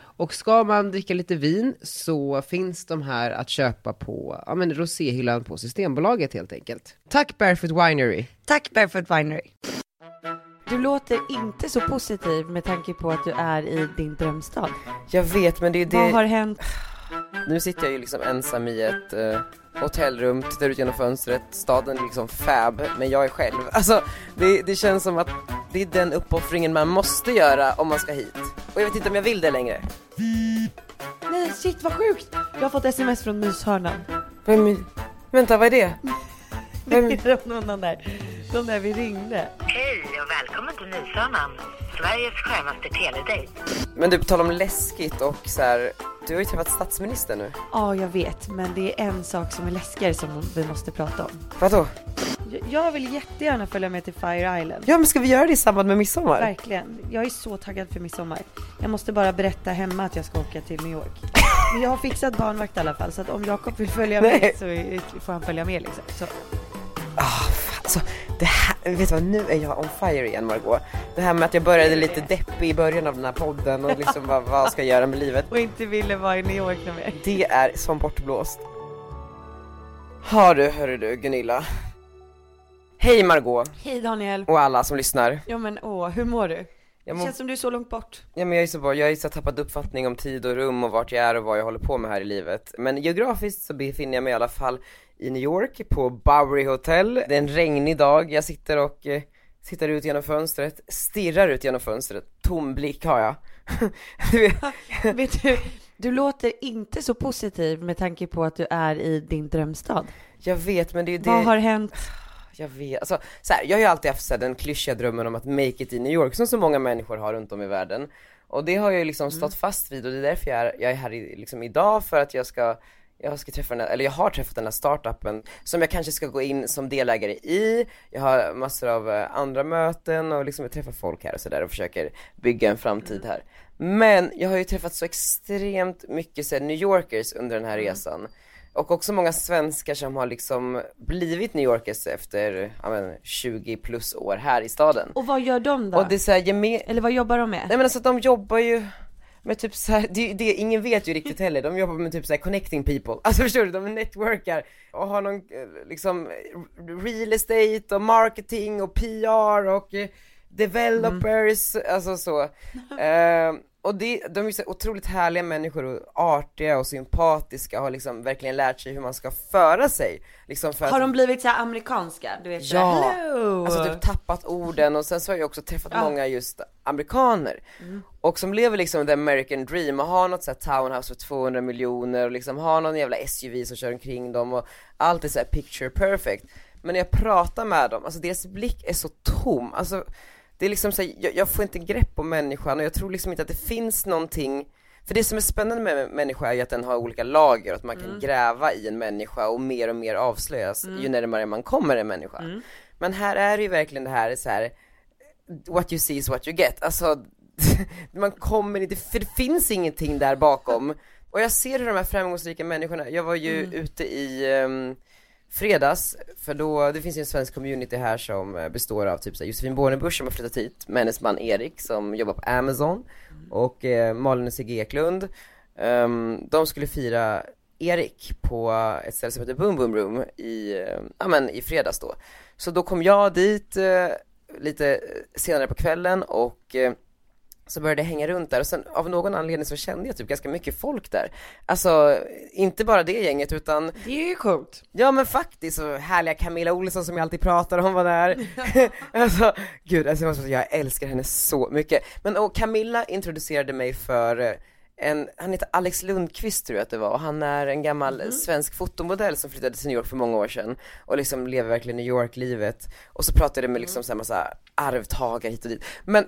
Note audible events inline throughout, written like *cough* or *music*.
Och ska man dricka lite vin så finns de här att köpa på ja, men roséhyllan på Systembolaget helt enkelt. Tack Barefoot Winery! Tack Barefoot Winery. Du låter inte så positiv med tanke på att du är i din drömstad. Jag vet men det är det... Vad har hänt? Nu sitter jag ju liksom ensam i ett eh, *laughs* hotellrum, tittar ut genom fönstret, staden är liksom fab, men jag är själv. Alltså, det, det känns som att det är den uppoffringen man måste göra om man ska hit. Och jag vet inte om jag vill det längre. Nej shit vad sjukt! Jag har fått sms från myshörnan. Vem, vänta, vad är det? Vem, *laughs* Det är någon där, de där vi ringde. Hej och välkommen till Myshörnan, Sveriges skönaste teledejt. men du, på tal om läskigt och så här, du har ju träffat statsministern nu. Ja jag vet, men det är en sak som är läskigare som vi måste prata om. Vadå? Jag- Jag vill jättegärna följa med till Fire Island. Ja men ska vi göra det i samband med midsommar? Verkligen. Jag är så taggad för midsommar. Jag måste bara berätta hemma att jag ska åka till New York. *laughs* Men jag har fixat barnvakt i alla fall så att om Jakob vill följa Nej. med så är- får han följa med liksom. Så. Alltså, det här, vet du vad, nu är jag on fire igen Margot. Det här med att jag började lite deppig i början av den här podden och liksom vad, vad ska jag göra med livet? Och inte ville vara i New York mer. Det är som bortblåst. Har du, hörru du Gunilla. Hej Margot Hej Daniel. och alla som lyssnar. Ja men åh, hur mår du? Jag, Det känns som du är så långt bort. ja, men jag är så bra, jag är så tappat uppfattning om tid och rum och vart jag är och vad jag håller på med här i livet. Men geografiskt så befinner jag mig i alla fall i New York på Bowery Hotel. Det är en regnig dag, jag sitter och eh, tittar ut genom fönstret, stirrar ut genom fönstret, tom blick har jag. *laughs* Du vet, *laughs* Vet du, du låter inte så positiv med tanke på att du är i din drömstad. jag vet men det är det Vad har hänt? *sighs* Jag vet, alltså så här, jag har ju alltid haft så här, den klyschiga drömmen om att make it i New York som så många människor har runt om i världen. Och det har jag ju liksom stått fast vid och det är därför jag är, jag är här i, liksom idag för att jag ska jag ska träffa den här, eller jag har träffat den här startupen som jag kanske ska gå in som delägare i. Jag har massor av eh, andra möten och liksom jag träffar folk här och sådär och försöker bygga en framtid här. Men jag har ju träffat så extremt mycket så här, New Yorkers under den här resan. Och också många svenskar som har liksom blivit New Yorkers efter, ja men 20 plus år här i staden. Och vad gör de då? Och det är såhär, geme- Eller vad jobbar de med? nej men alltså de jobbar ju med typ såhär, det, det, ingen vet ju riktigt heller, de jobbar med typ såhär connecting people, *laughs* alltså förstår du, de networkar och har någon eh, liksom real estate och marketing och PR och eh, developers, alltså så. *laughs* Eh, och det, de är så otroligt härliga människor och artiga och sympatiska och har liksom verkligen lärt sig hur man ska föra sig. Liksom för Har att, de blivit så amerikanska? Du vet Ja. hello! Alltså typ tappat orden och sen så har jag också träffat Ja. många just amerikaner och som lever liksom the American dream och har något så townhouse för 200 miljoner och liksom har någon jävla SUV som kör omkring dem och allt är så picture perfect men när jag pratar med dem, alltså deras blick är så tom, alltså det är liksom så här, jag, jag får inte grepp om människan och jag tror liksom inte att det finns någonting för det som är spännande med en människa är ju att den har olika lager och att man kan gräva i en människa och mer och mer avslöjas ju närmare man kommer en människa. Men här är det ju verkligen det här så här what you see is what you get, alltså *laughs* man kommer inte, för det finns ingenting där bakom. Och jag ser hur de här framgångsrika människorna, jag var ju ute i um, fredags, för då, det finns ju en svensk community här som eh, består av typ så här, Josefin Bornebusch som har flyttat hit, med hennes man Erik som jobbar på Amazon, och eh, Malin och Sigge Eklund. Um, de skulle fira Erik på ett ställe som heter Boom Boom Room i, eh, ja men i fredags då. Så då kom jag dit eh, lite eh, senare på kvällen och eh, så började jag hänga runt där och sen av någon anledning så kände jag typ ganska mycket folk där. Alltså, inte bara det gänget utan Det är ju coolt. Ja men faktiskt, så härliga Camilla Olsson som jag alltid pratar om var där. *laughs* *laughs* alltså, gud, alltså, jag älskar henne så mycket. Men och Camilla introducerade mig för eh, en, han heter Alex Lundqvist tror jag att det var, och han är en gammal svensk fotomodell som flyttade till New York för många år sedan och liksom lever verkligen New York-livet. Och så pratade jag med liksom så här massa arvtagare hit och dit. Men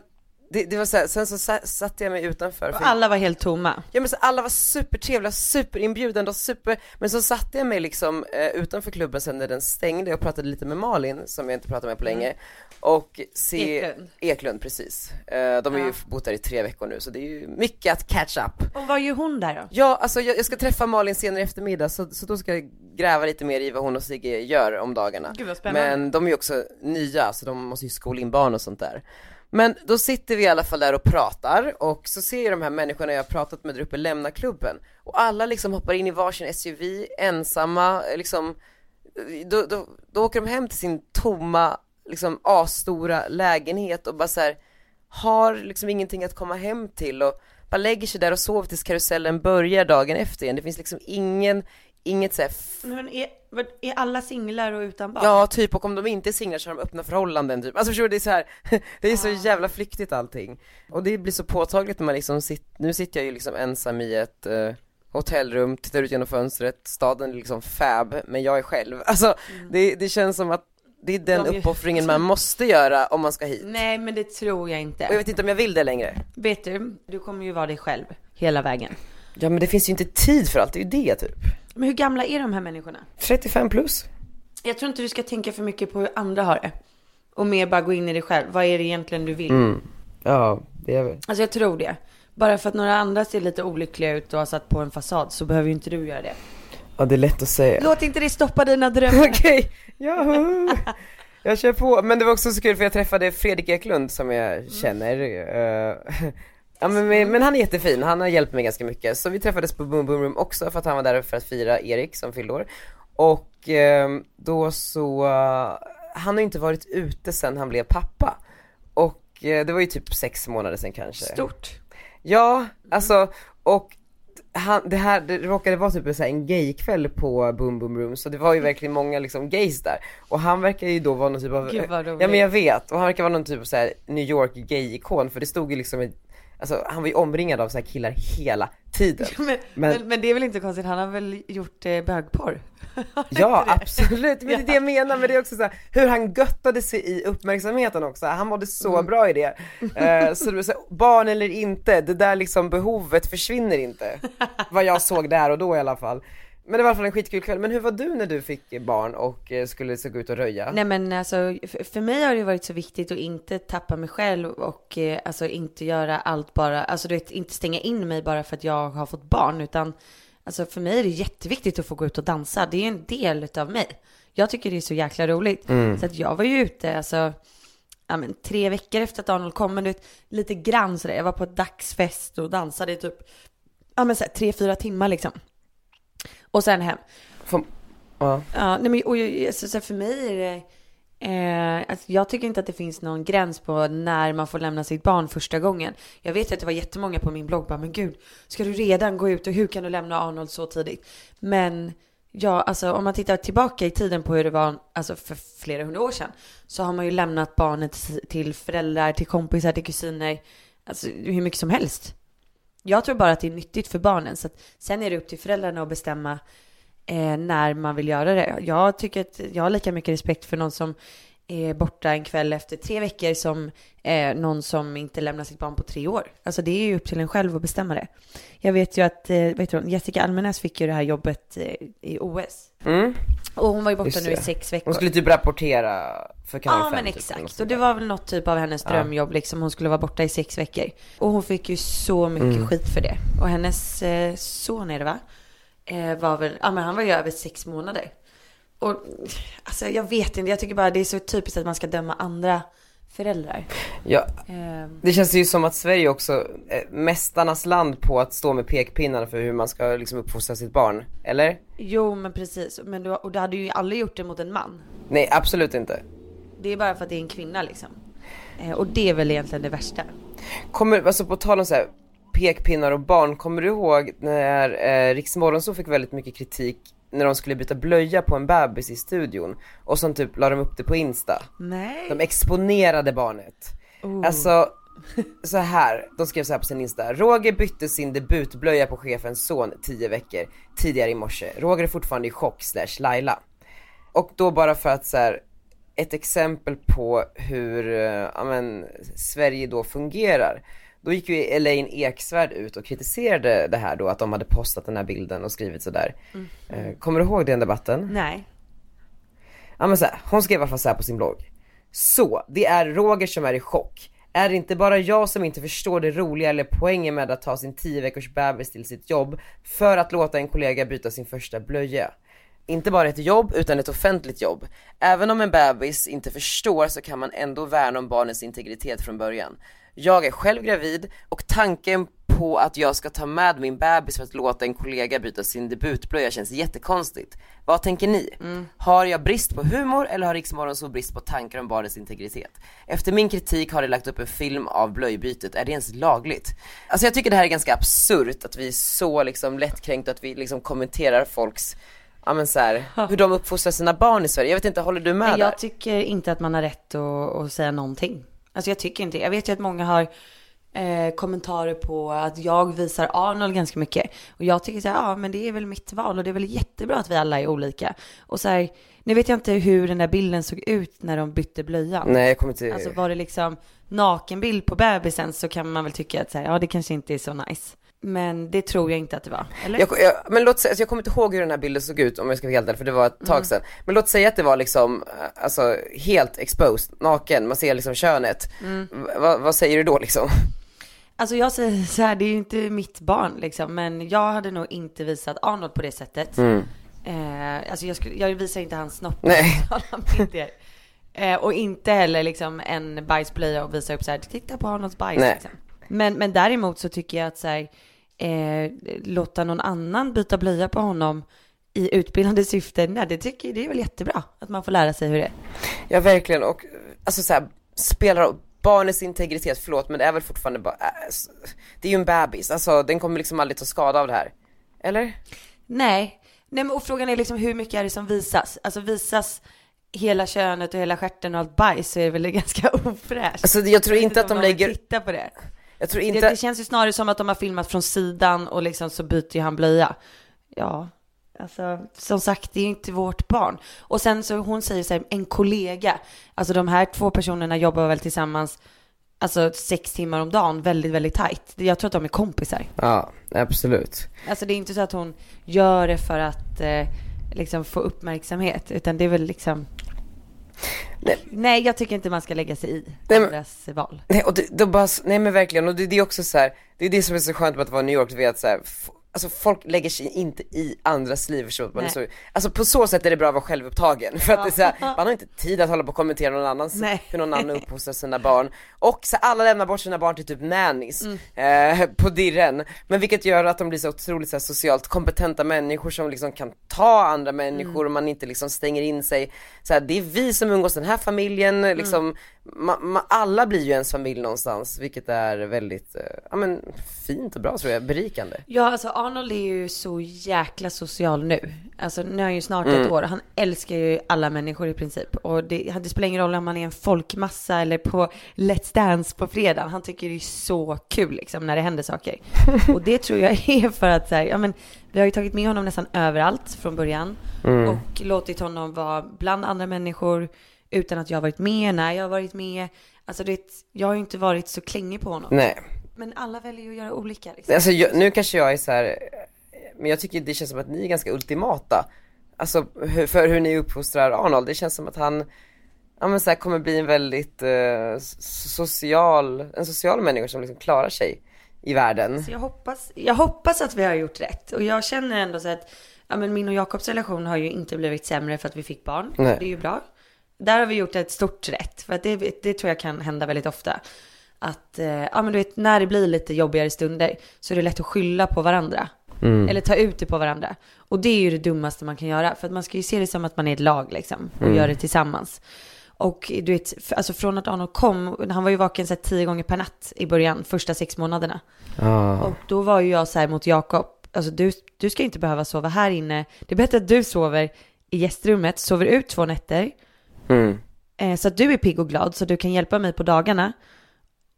det, det var så här, sen så sa, satte jag mig utanför. För- alla var helt tomma. Ja men så alla var supertrevliga, superinbjudande och super, men så satte jag mig liksom eh, utanför klubben sen när den stängde och pratade lite med Malin som jag inte pratat med på länge och se Eklund. Eklund precis. Eh, de har ju Ja. bott där i tre veckor nu så det är ju mycket att catch up. Och vad gör hon där då? Ja, alltså jag, jag ska träffa Malin senare i eftermiddag så, så då ska jag gräva lite mer i vad hon och Sigge gör om dagarna. Gud vad spännande. Men de är ju också nya så de måste ju skola in barn och sånt där. Men då sitter vi i alla fall där och pratar och så ser jag de här människorna jag har pratat med där uppe lämna klubben och alla liksom hoppar in i varsin SUV ensamma liksom då, då, då åker de hem till sin tomma liksom asstora lägenhet och bara så här har liksom ingenting att komma hem till och bara lägger sig där och sover tills karusellen börjar dagen efter igen. Det finns liksom ingen, inget så här Men är, är alla singlar och utan barn? Ja, typ, och om de inte är singlar så har de öppna förhållanden typ. Alltså förstår du, det är så här, *laughs* det är så jävla flyktigt allting. Och det blir så påtagligt när man liksom sitter, nu sitter jag ju liksom ensam i ett eh, hotellrum, tittar ut genom fönstret, staden är liksom fab, men jag är själv. *laughs* Alltså det, det känns som att det är den De uppoffringen man måste göra om man ska hit. Nej men det tror jag Och jag inte. vet inte om jag vill det längre. Vet du, du kommer ju vara dig själv hela vägen. Ja men det finns ju inte tid för allt, det är ju det typ. Men hur gamla är de här människorna? 35 plus. Jag tror inte du ska tänka för mycket på hur andra har det. Och mer bara gå in i dig själv. Vad är det egentligen du vill? Mm. Ja, det är väl. Alltså jag tror det. Bara för att några andra ser lite olyckliga ut och har satt på en fasad så behöver ju inte du göra det. Ja det är lätt att säga. Låt inte det stoppa dina drömmar. *laughs* Okej, Yahoo! Jag kör på, men det var också så kul för jag träffade Fredrik Eklund som jag känner eh, Ja men, men han är jättefin, han har hjälpt mig ganska mycket. Så vi träffades på Boom Boom Room också för att han var där för att fira Erik som fyllde år. Och eh, då så, eh, han har ju inte varit ute sen han blev pappa. Och eh, det var ju typ sex månader sen kanske. Stort. Ja, alltså och han, det här, det råkade vara typ så en gaykväll på Boom Boom Room. Så det var ju verkligen många liksom gays där. Och han verkar ju då vara någon typ av, Gud, vad roligt. ja men jag vet. Och han verkar vara någon typ av så här New York gay-ikon. För det stod ju liksom ett, Alltså han var ju omringad av så här killar hela tiden Men, Men- men, men, det är väl inte konstigt, han har väl gjort eh, bögporr? *laughs* Ja absolut, men det är det jag menar men det är också så här, hur han göttade sig i uppmärksamheten också, han mådde så Mm. bra i det. *laughs* Eh, så det så här, barn eller inte, det där liksom behovet försvinner inte. *laughs* Vad jag såg där och då i alla fall. Men det var i alla fall en skitkul kväll, men hur var du när du fick barn och eh, skulle gå ut och röja? Nej men alltså, för, mig har det varit så viktigt att inte tappa mig själv och eh, alltså inte göra allt bara, alltså du vet, inte stänga in mig bara för att jag har fått barn, utan alltså för mig är det jätteviktigt att få gå ut och dansa. Det är en del utav mig. Jag tycker det är så jäkla roligt. Så att jag var ju ute, alltså, ja men tre veckor efter att Arnold kom, men du vet, lite grann sådär. Jag var på ett dagsfest och dansade i typ, ja men såhär tre, fyra timmar liksom. Och sen hem. Får- ja. Ja, nej men och, alltså, så för mig är det, eh, alltså, jag tycker inte att det finns någon gräns på när man får lämna sitt barn första gången. Jag vet att det var jättemånga på min blogg bara, men gud, ska du redan gå ut och hur kan du lämna Arnold så tidigt? Men ja, alltså om man tittar tillbaka i tiden på hur det var, alltså för flera hundra år sedan, så har man ju lämnat barnet till föräldrar, till kompisar, till kusiner, alltså hur mycket som helst. Jag tror bara att det är nyttigt för barnen, så att sen är det upp till föräldrarna att bestämma eh, när man vill göra det. Jag tycker att jag har lika mycket respekt för någon som är borta en kväll efter tre veckor som eh, någon som inte lämnar sitt barn på tre år. Alltså det är ju upp till en själv att bestämma det. Jag vet ju att, eh, vet du, Jessica Almenäs fick ju det här jobbet eh, i OS. Mm. Och hon var ju borta nu i sex veckor. Hon skulle typ rapportera för kanal Ja 5 men typ, exakt, och det var väl något typ av hennes drömjobb liksom. Hon skulle vara borta i sex veckor. Och hon fick ju så mycket Mm. skit för det. Och hennes eh, son är det va? Eh, var väl, ja men han var ju över sex månader. Och alltså jag vet inte, jag tycker bara det är så typiskt att man ska döma andra föräldrar. Ja, Eh, Det känns ju som att Sverige också är mästarnas land på att stå med pekpinnarna för hur man ska liksom uppfostra sitt barn, eller? jo men precis, men du, och du hade ju aldrig gjort det mot en man. Nej, absolut inte. Det är bara för att det är en kvinna liksom. Eh, och det är väl egentligen det värsta. Kommer, alltså på tal om så här, pekpinnar och barn, kommer du ihåg när eh, Riks Morgonzoo fick väldigt mycket kritik när de skulle byta blöja på en bebis i studion och som typ la de upp det på Insta. Nej. De exponerade barnet. Oh. Alltså, så här, de skrev så här på sin Insta. Roger bytte sin debutblöja på chefens son 10 veckor tidigare i morse. Roger är fortfarande i chock slash Laila. Och då bara för att så här ett exempel på hur, eh, ja men, Sverige då fungerar. Då gick ju Elaine Eksvärd ut och kritiserade det här då, att de hade postat den här bilden och skrivit sådär. Eh, Kommer du ihåg den debatten? Nej. Ja men så här, hon skrev i alla fall så här på sin blogg. Så, det är Roger som är i chock. Är det inte bara jag som inte förstår det roliga eller poängen med att ta sin 10 veckors bebis till sitt jobb för att låta en kollega byta sin första blöja? Inte bara ett jobb utan ett offentligt jobb. Även om en bebis inte förstår så kan man ändå värna om barnets integritet från början. Jag är själv gravid och tanken på att jag ska ta med min bebis för att låta en kollega byta sin debutblöja känns jättekonstigt. Vad tänker ni? Har jag brist på humor eller har Riksmorgon så brist på tankar om barnets integritet? Efter min kritik har de lagt upp en film av blöjbytet, är det ens lagligt? Alltså jag tycker det här är ganska absurt att vi är så liksom lättkränkta att vi liksom kommenterar folks Ja men så här, hur de uppfostrar sina barn i Sverige. Jag vet inte, håller du med Nej, där? jag tycker inte att man har rätt att, att säga någonting. Alltså jag tycker inte Jag vet ju att många har eh, kommentarer på att jag visar Arnold ganska mycket. Och jag tycker så här, ja men det är väl mitt val och det är väl jättebra att vi alla är olika. Och så här, nu vet jag inte hur den där bilden såg ut när de bytte blöjan. Nej jag kommer inte... Alltså var det liksom nakenbild på bebisen så kan man väl tycka att så här, ja det kanske inte är så nice. Men det tror jag inte att det var. Eller? Jag, jag, men låt säga, alltså jag kommer inte ihåg hur den här bilden såg ut om jag ska vara helt ärlig för det var ett tag sedan. Men låt säga att det var liksom, eh, alltså helt exposed, naken, man ser liksom könet. V- vad- vad säger du då liksom? Alltså jag säger *laughs* så här, det är ju inte mitt barn liksom, men jag hade nog inte visat Arnold på det sättet. Eh, alltså jag, skulle, jag visar inte hans snopp Nej. *laughs* Eh, och inte heller liksom en bajsblöja och visa upp så här, titta på Arnolds bajs. Nej. Liksom. Men, men däremot så tycker jag att så här, eh, låta någon annan byta blöja på honom i utbildande syfte, nej det tycker jag, det är väl jättebra att man får lära sig hur det är. Ja verkligen och alltså så här, spelar barnets integritet, förlåt men det är väl fortfarande bara, äh, det är ju en bebis, alltså den kommer liksom aldrig ta skada av det här. Eller? Nej, nej men och frågan är liksom hur mycket är det som visas? Alltså visas hela könet och hela stjärten och allt bajs så är det väl *laughs* ganska ofräscht. Alltså jag tror Jag vet inte att de lägger, Titta på det. Jag tror det. inte, Det känns ju snarare som att de har filmat från sidan och liksom så byter ju han blöja. Ja, alltså som sagt det är ju inte vårt barn. Och sen så hon säger så här, en kollega. Alltså de här två personerna jobbar väl tillsammans Alltså sex timmar om dagen, väldigt, väldigt tajt. Jag tror att de är kompisar. ja absolut. Alltså det är inte så att hon gör det för att eh, liksom få uppmärksamhet, utan det är väl liksom... Nej. Nej, jag tycker inte man ska lägga sig i men- andras val. Nej och det, det bara, nej men verkligen, och det, det är också så här, det är det som är så skönt med att vara i New York, du vet så här, Alltså folk lägger sig inte i andras liv förstår du? Man är Nej. så, Alltså på så sätt är det bra att vara självupptagen *laughs* för att det är så här, man har inte tid att hålla på och kommentera någon annans, Nej. hur någon annan uppfostrar sina barn Och så alla lämnar bort sina barn till typ nannies Mm. eh, på dirren Men vilket gör att de blir så otroligt så här, socialt kompetenta människor som liksom kan ta andra människor Mm. och man inte liksom stänger in sig så här, Det är vi som umgås den här familjen, Mm. liksom ma, ma, alla blir ju ens familj någonstans, vilket är väldigt, eh, ja men fint och bra tror jag, berikande. Ja, alltså Arnold är ju så jäkla social nu. Alltså nu är han ju snart Mm. ett år. Han älskar ju alla människor i princip. Och det, det spelar ingen roll om man är en folkmassa eller på Let's Dance på fredag. Han tycker det är så kul liksom när det händer saker. *laughs* Och det tror jag är för att så här, ja men vi har ju tagit med honom nästan överallt från början. Och låtit honom vara bland andra människor utan att jag har varit med, när jag har varit med. Alltså det, jag har ju inte varit så klängig på honom. Nej, Men alla väljer ju att göra olika liksom. alltså jag, nu kanske jag är så här, men jag tycker det känns som att ni är ganska ultimata. Alltså hur- för hur ni uppfostrar Arnold, det känns som att han, ja men så här, kommer bli en väldigt eh, social, en social människa som liksom klarar sig i världen. Så jag hoppas, jag hoppas att vi har gjort rätt. Och jag känner ändå så att ja, men min och Jakobs relation har ju inte blivit sämre för att vi fick barn. Nej. Det är ju bra. Där har vi gjort ett stort rätt. För att det, det tror jag kan hända väldigt ofta. Att, eh, ja men du vet, när det blir lite jobbigare stunder så är det lätt att skylla på varandra. Eller ta ut det på varandra. Och det är ju det dummaste man kan göra. För att man ska ju se det som att man är ett lag liksom. Och gör det tillsammans. Och du vet, alltså från att Arnold kom, han var ju vaken så här tio gånger per natt i början, första sex månaderna. Ah. Och då var ju jag så här mot Jakob, alltså du, du ska inte behöva sova här inne. Det är bättre att du sover i gästrummet, sover ut två nätter. Mm. Eh, så att du är pigg och glad, så du kan hjälpa mig på dagarna.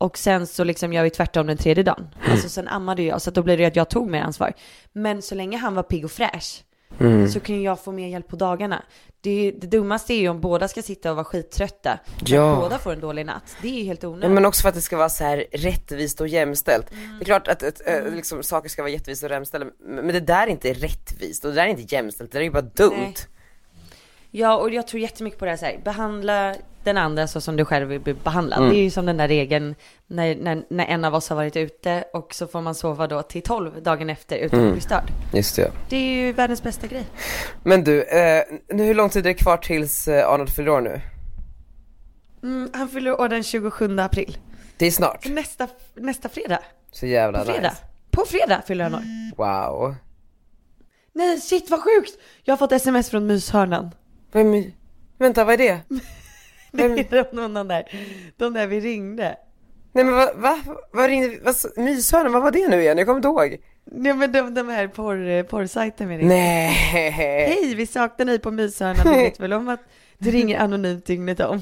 Och sen så liksom gör vi tvärtom den tredje dagen. Alltså sen ammade jag, så att då blir det att jag tog mer ansvar. Men så länge han var pigg och fräsch, Mm. så kan jag få mer hjälp på dagarna. Det, det dummaste är ju om båda ska sitta och vara skittrötta. Ja. Båda får en dålig natt. Det är ju helt onödigt. men också för att det ska vara så här rättvist och jämställt. Mm. Det är klart att ett, äh, liksom, saker ska vara jättvist och jämställda, men det där är inte rättvist och det där är inte jämställt, det där är ju bara dumt. Nej. Ja, och jag tror jättemycket på det här, så här behandla den andra så som du själv vill bli behandlad. Mm. Det är ju som den där regeln när, när, när en av oss har varit ute och så får man sova då till 12 dagen efter utan Mm. att bli störd. Just det. Det är ju världens bästa grej. Men du, eh, nu, hur lång tid är det kvar tills eh, Arnold fyller år nu? Mm, han fyller år den 27 april. Det är snart. Nästa, nästa fredag. Så jävla På fredag. nice. På fredag fyller han år. Wow. Nej, shit vad sjukt! Jag har fått sms från myshörnan. Vem, vänta vad är det? *laughs* *laughs* Det Vem, är de, de där, de där vi ringde. nej men vad, va? Vad ringde, vad, myshörnan, vad var det nu igen? Jag kommer inte ihåg. Nej men de, de här porr, porrsajten vi ringde. Nej. Hej, vi saknar dig på myshörnan. Vi vet väl om att du *laughs* ringer anonymt dygnet om.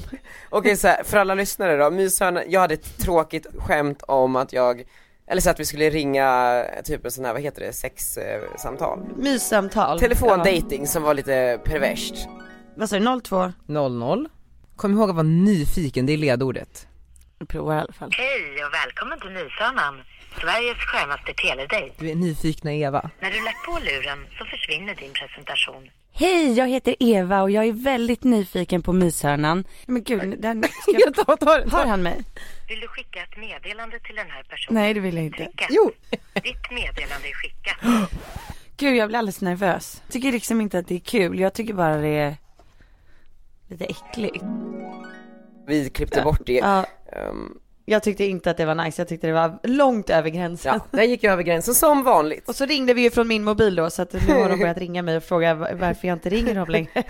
Okej så här, för alla lyssnare då, myshörnan, jag hade ett tråkigt skämt om att jag, eller så att vi skulle ringa typ en sån här, vad heter det, sexsamtal? Myssamtal. Telefondating som var lite perverst. Vad sa du, 02? 00. Kom ihåg att vara nyfiken, det är ledordet. Jag provar i alla fall. Hej och välkommen till Nysörnan, Sveriges skönaste teledejt. Du är nyfikna Eva. När du lagt på luren så försvinner din presentation. Hej, jag heter Eva och jag är väldigt nyfiken på myshörnan. Men gud, den *laughs* ska jag... ta, ta den, Hör han mig? Vill du skicka ett meddelande till den här personen? Nej, det vill jag inte. Ett. Jo. Ditt meddelande är skickat. *gasps* Gud, jag blir alldeles nervös. Jag tycker liksom inte att det är kul. Jag tycker bara det är lite äckligt. Vi klippte bort det. Ja, Ehm, jag tyckte inte att det var nice. Jag tyckte det var långt över gränsen. ja, där gick jag över gränsen som vanligt. Och så ringde vi ju från min mobil då, så att nu har de börjat *laughs* ringa mig och fråga va- varför jag inte ringer dem längre. *laughs*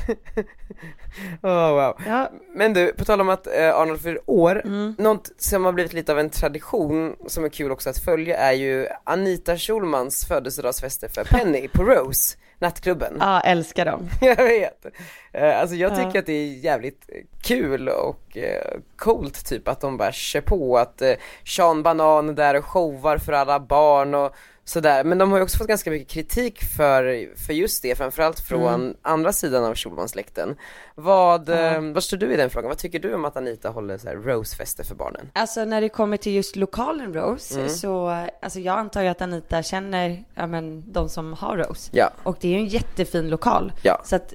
Oh, wow. Ja, Men du, på tal om att eh, Arnold fyller år, Mm. något som har blivit lite av en tradition som är kul också att följa är ju Anita Schulmans födelsedagsfester för Penny på Rose, nattklubben. ja älskar dem. *laughs* Jag vet. Eh, alltså jag tycker Ja. att det är jävligt kul och eh, coolt typ att de bara kör på att eh, Sean Banan är där och showar för alla barn och sådär. Men de har ju också fått ganska mycket kritik för, för just det, framförallt från Mm. andra sidan av Schulmansläkten. Vad, eh, vad står du i den frågan? Vad tycker du om att Anita håller så här Rose-fester för barnen? Alltså när det kommer till just lokalen Rose, Mm. så alltså jag antar ju att Anita känner, ja men de som har Rose. Ja, Och det är ju en jättefin lokal. ja. Så att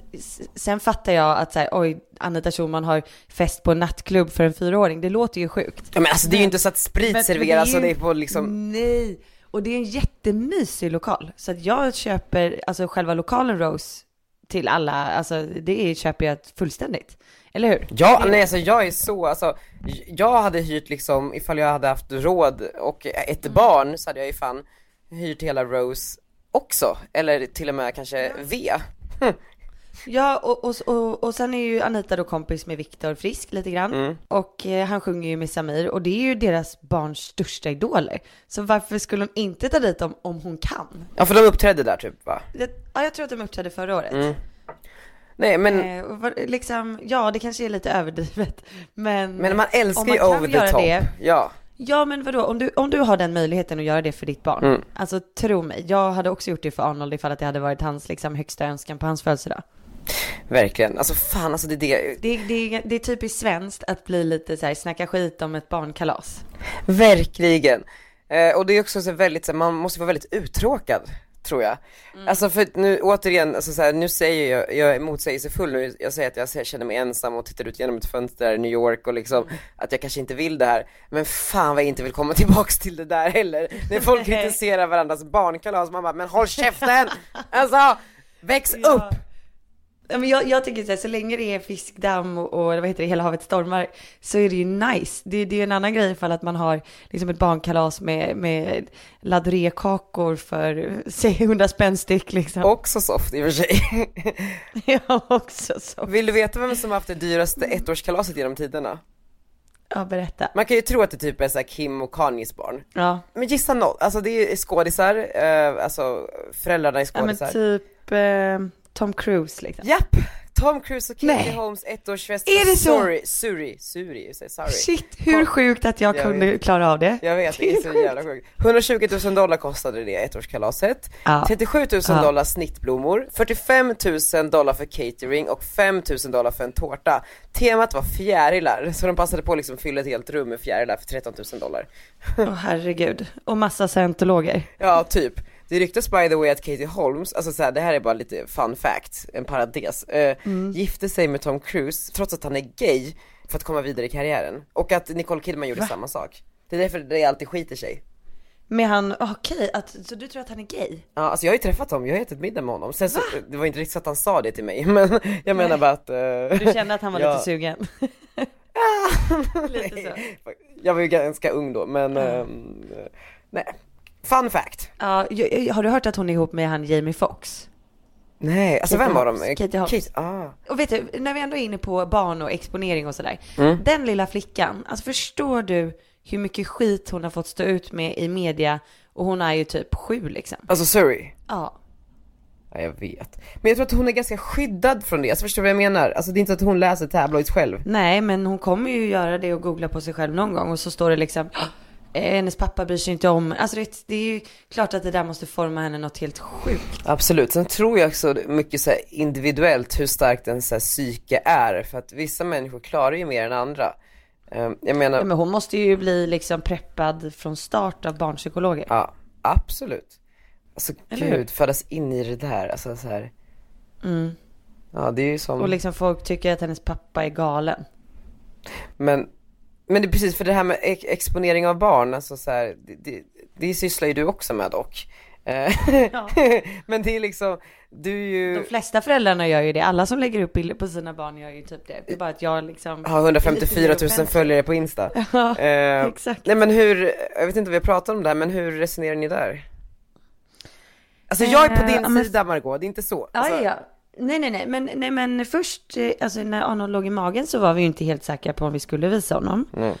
sen fattar jag att så här, oj, Anita Schulman har fest på en nattklubb för en fyraåring. Det låter ju sjukt. ja men alltså det är ju inte så att sprit serveras och det är på liksom Nej, och det är en jättemysig lokal. Så att jag köper, alltså själva lokalen Rose till alla, alltså det är, köper jag fullständigt. Eller hur? Ja, nej alltså jag är så, alltså jag hade hyrt liksom, ifall jag hade haft råd och ett Mm. barn så hade jag ju fan hyrt hela Rose också, eller till och med kanske V. Ja, och, och, och, och sen är ju Anita då kompis med Viktor Frisk lite grann. Mm. Och eh, han sjunger ju med Samir och det är ju deras barns största idoler. Så varför skulle hon inte ta dit dem om hon kan? Ja för de uppträdde där typ va? Det, ja, jag tror att de uppträdde förra året. Mm. Nej men, Eh, liksom, ja, det kanske är lite överdrivet. Men, men man älskar ju over the top. det- Ja. Ja men vadå, om du, om du har den möjligheten att göra det för ditt barn. Mm. Alltså tro mig, jag hade också gjort det för Arnold ifall att det hade varit hans liksom, högsta önskan på hans födelsedag. Verkligen, alltså fan alltså det är det, Det, det, det är typiskt svenskt att bli lite så här, snacka skit om ett barnkalas. verkligen. Eh, och det är också så väldigt, så här, man måste vara väldigt uttråkad tror jag. Mm. Alltså för nu återigen, alltså så här, nu säger jag, jag är motsägelsefull nu, jag säger att jag känner mig ensam och tittar ut genom ett fönster i New York och liksom Mm. att jag kanske inte vill det här. Men fan vad jag inte vill komma tillbaks till det där heller. När folk *laughs* kritiserar varandras barnkalas, man bara, men håll käften! *laughs* Alltså, väx upp! Ja, men jag, jag tycker så här, så länge det är fiskdamm och, och vad heter det, hela havet stormar så är det ju nice. Det, det är ju en annan grej ifall att man har liksom ett barnkalas med, med ladrékakor för *laughs* säg 100 spänn styck liksom. Också soft i och för sig. *laughs* Ja, också så. Vill du veta vem som har haft det dyraste ettårskalaset genom tiderna? Ja, berätta. Man kan ju tro att det typ är så Kim och Kanyes barn. Ja, Men gissa noll, alltså det är skådisar, eh, alltså föräldrarna är ja men skådisar. typ eh, Tom Cruise liksom. Japp! Tom Cruise och Katie Nej. Holmes ettårsfest Är det så? Suri, Suri, Suri, sorry. Shit, hur sjukt att jag Jag kunde vet. klara av det. Jag vet, det är så jävla sjukt. 120 000 dollar kostade det ettårskalaset. Ja. 37 000 Ja. dollar snittblommor, 45 000 dollar för catering och 5 000 dollar för en tårta. Temat var fjärilar, så de passade på att liksom fylla ett helt rum med fjärilar för 13 000 dollar. Åh herregud. Och massa scientologer. Ja, typ. Det ryktas by the way att Katie Holmes, alltså så här, det här är bara lite fun fact, en parentes, eh, Mm. gifte sig med Tom Cruise trots att han är gay för att komma vidare i karriären. Och att Nicole Kidman gjorde samma sak. Det är därför det alltid skiter sig. Men han, okej, att, så du tror att han är gay? Ja, alltså jag har ju träffat honom, jag har ätit middag med honom. Sen så, det var inte riktigt så att han sa det till mig, *laughs* men jag menar bara att... eh, Du kände att han var *laughs* Ja. lite sugen? *laughs* lite så. Jag var ju ganska ung då, men ehm, nej. Fun fact. Ja, har du hört att hon är ihop med han Jamie Foxx? Nej, alltså Katie vem var de? Katie Holmes. ah. Och vet du, när vi ändå är inne på barn och exponering och sådär. Mm. Den lilla flickan, alltså förstår du hur mycket skit hon har fått stå ut med i media? Och hon är ju typ sju liksom. Alltså Surrey. Ja. Ja, jag vet. Men jag tror att hon är ganska skyddad från det, alltså förstår du vad jag menar? Alltså det är inte att hon läser tabloids själv. Nej, men hon kommer ju göra det och googla på sig själv någon gång och så står det liksom hennes pappa bryr sig inte om, alltså det, det är ju klart att det där måste forma henne något helt sjukt. Absolut, sen tror jag också mycket så individuellt hur starkt en så här psyke är, för att vissa människor klarar ju mer än andra. Ehm, Jag menar, Ja, men hon måste ju bli liksom preppad från start av barnpsykologer. ja, absolut. Alltså Eller gud, födas in i det där, alltså så här. Mm. Ja det är ju som, Och liksom folk tycker att hennes pappa är galen. men, men det är precis för det här med ex- exponering av barn, alltså så här, det, det, det sysslar ju du också med dock. Eh, Ja. *laughs* men det är liksom, du är ju, De flexta föräldrarna gör ju det. Alla som lägger upp bilder på sina barn gör ju typ det. Det är bara att jag liksom... har 154 000 offentlig. följare på Insta. *laughs* Ja, Eh, exakt. Nej men hur, jag vet inte om vi har pratat om det här, men hur resonerar ni där? Alltså jag är på Eh, din men- sida Margot, det är inte så. Alltså, ja, ja. Nej, nej, nej, men, nej, men först, eh, alltså när Arnold låg i magen så var vi ju inte helt säkra på om vi skulle visa honom. Mm.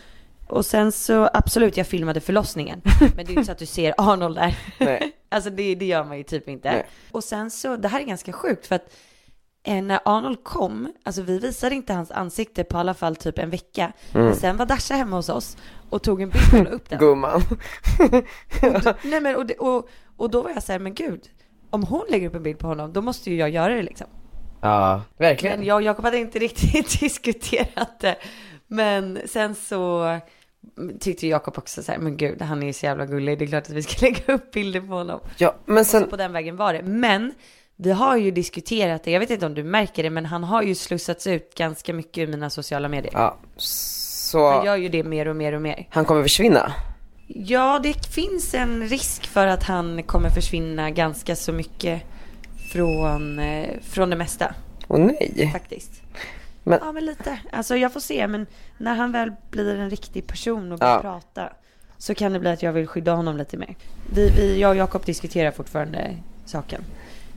Och sen så, absolut, jag filmade förlossningen. *laughs* Men det är ju inte så att du ser Arnold där. Nej. *laughs* Alltså det, det gör man ju typ inte. Nej. Och sen så, det här är ganska sjukt för att eh, när Arnold kom, alltså vi visade inte hans ansikte på alla fall typ en vecka. Mm. Men sen var Dasha hemma hos oss och tog en bild och la upp den. *laughs* Gumman. Nej men och, och, och då var jag så här, men gud, om hon lägger upp en bild på honom, då måste ju jag göra det liksom. Ja, verkligen. Men jag och Jakob hade inte riktigt *laughs* diskuterat det. Men sen så tyckte Jakob också så här, men gud, han är ju så jävla gullig, det är klart att vi ska *laughs* lägga upp bilder på honom. Ja, men Så sen, på den vägen var det. Men vi har ju diskuterat det, jag vet inte om du märker det, men han har ju slussats ut ganska mycket ur mina sociala medier. ja, Han så, gör ju det mer och mer och mer. han kommer försvinna. Ja, det finns en risk för att han kommer försvinna ganska så mycket från, eh, från det mesta Åh nej. faktiskt. Men- Ja, men lite. Alltså jag får se, men när han väl blir en riktig person och börjar Ja. prata så kan det bli att jag vill skydda honom lite mer. Vi, vi, jag och Jakob diskuterar fortfarande saken.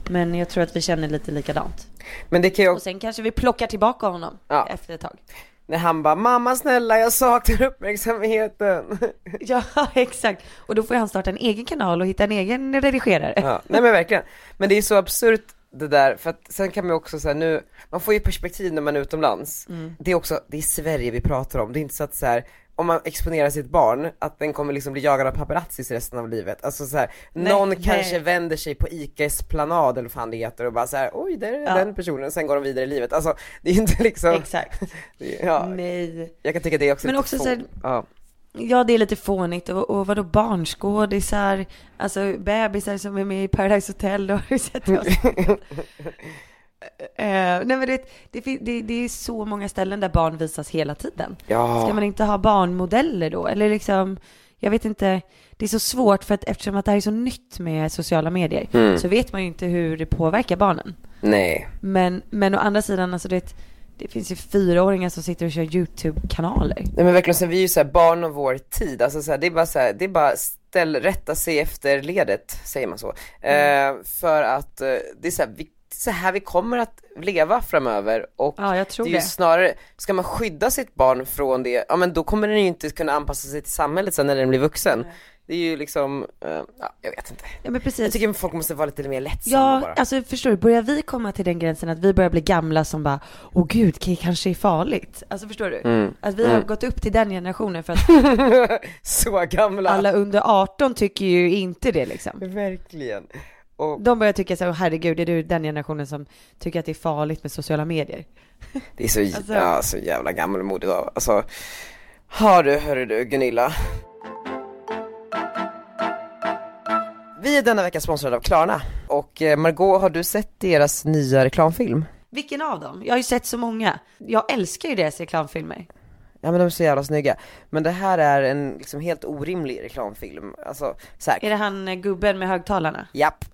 Men jag tror att vi känner lite likadant. Men det kan ju Och sen kanske vi plockar tillbaka honom Ja. efter ett tag. När han bara 'Mamma snälla jag saknar uppmärksamheten' *laughs* Ja, exakt. Och då får han starta en egen kanal och hitta en egen redigerare. Ja, nej men verkligen. Men det är så absurt det där, för att sen kan man också säga nu, man får ju perspektiv när man är utomlands. Det är också, det är Sverige vi pratar om, det är inte så att så här, om man exponerar sitt barn, att den kommer liksom bli jagad av paparazzis resten av livet. Alltså så här, Nej, någon nej. kanske vänder sig på ICA Esplanad eller vad fan det heter och bara så här, oj där är Ja. den personen, sen går de vidare i livet. Alltså det är inte liksom, Exakt. *laughs* är- ja, Nej. jag kan tycka det är också Men lite också så här- ja. Ja, det är lite fånigt. Och, och vadå barnskådisar? Alltså bebisar som är med i Paradise Hotel. Då har du sett det *laughs* *laughs* nej men det, det, det, det är så många ställen där barn visas hela tiden. ja. Ska man inte ha barnmodeller då? Eller liksom, jag vet inte. Det är så svårt för att eftersom att det här är så nytt med sociala medier Mm. så vet man ju inte hur det påverkar barnen. Nej. Men, men å andra sidan, alltså det, det finns ju fyraåringar som sitter och kör YouTube-kanaler. Nej men verkligen, så vi är ju såhär barn av vår tid, alltså så här, det är bara så här, det är bara ställ, rätta sig efter ledet, säger man så. Mm. Eh, för att eh, det är så här, vi, så här vi kommer att leva framöver och Ja, jag tror det är ju det. snarare, ska man skydda sitt barn från det, ja men då kommer den ju inte kunna anpassa sig till samhället sen när den blir vuxen. Det är ju liksom, eh, ja, jag vet inte. Ja men Jag precis. tycker folk måste vara lite mer lättsamma Ja, bara. alltså förstår du, börjar vi komma till den gränsen att vi börjar bli gamla som bara, åh gud, det kanske är farligt. Alltså förstår du? Mm. Att vi har Mm. gått upp till den generationen för att *laughs* Så gamla. alla under 18 tycker ju inte det liksom. Verkligen. Och De börjar tycka så, "Åh, herregud, är du den generationen som tycker att det är farligt med sociala medier? *laughs* det är så, Alltså- ja, så jävla gammalmodigt av, alltså. Har du, hörru du Gunilla. Vi är denna vecka sponsrade av Klarna. Och eh, Margot, har du sett deras nya reklamfilm? Vilken av dem? Jag har ju sett så många. Jag älskar ju deras reklamfilmer. Ja men de är så jävla snygga. Men det här är en liksom helt orimlig reklamfilm. Alltså, så här. Är det han eh, gubben med högtalarna? Japp.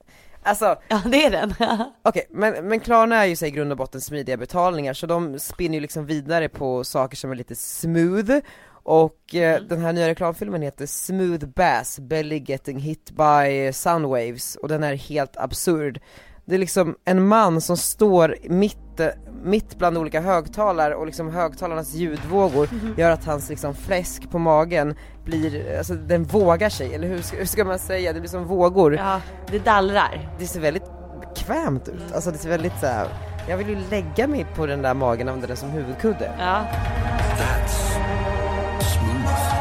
Alltså, Ja, det är den. *laughs* Okej, men, men Klarna är ju så i grund och botten smidiga betalningar så de spinner ju liksom vidare på saker som är lite smooth och eh, den här nya reklamfilmen heter Smooth Bass Belly Getting Hit by Soundwaves och den är helt absurd. Det är liksom en man som står mitt, mitt bland olika högtalare och liksom högtalarnas ljudvågor gör att hans liksom fläsk på magen blir, alltså den vågar sig, eller hur ska, hur ska man säga? Det blir som vågor Ja, det dallrar. det ser väldigt bekvämt ut, alltså det ser väldigt så här. jag vill ju lägga mig på den där magen och använda den som huvudkudde. Ja. That's smooth.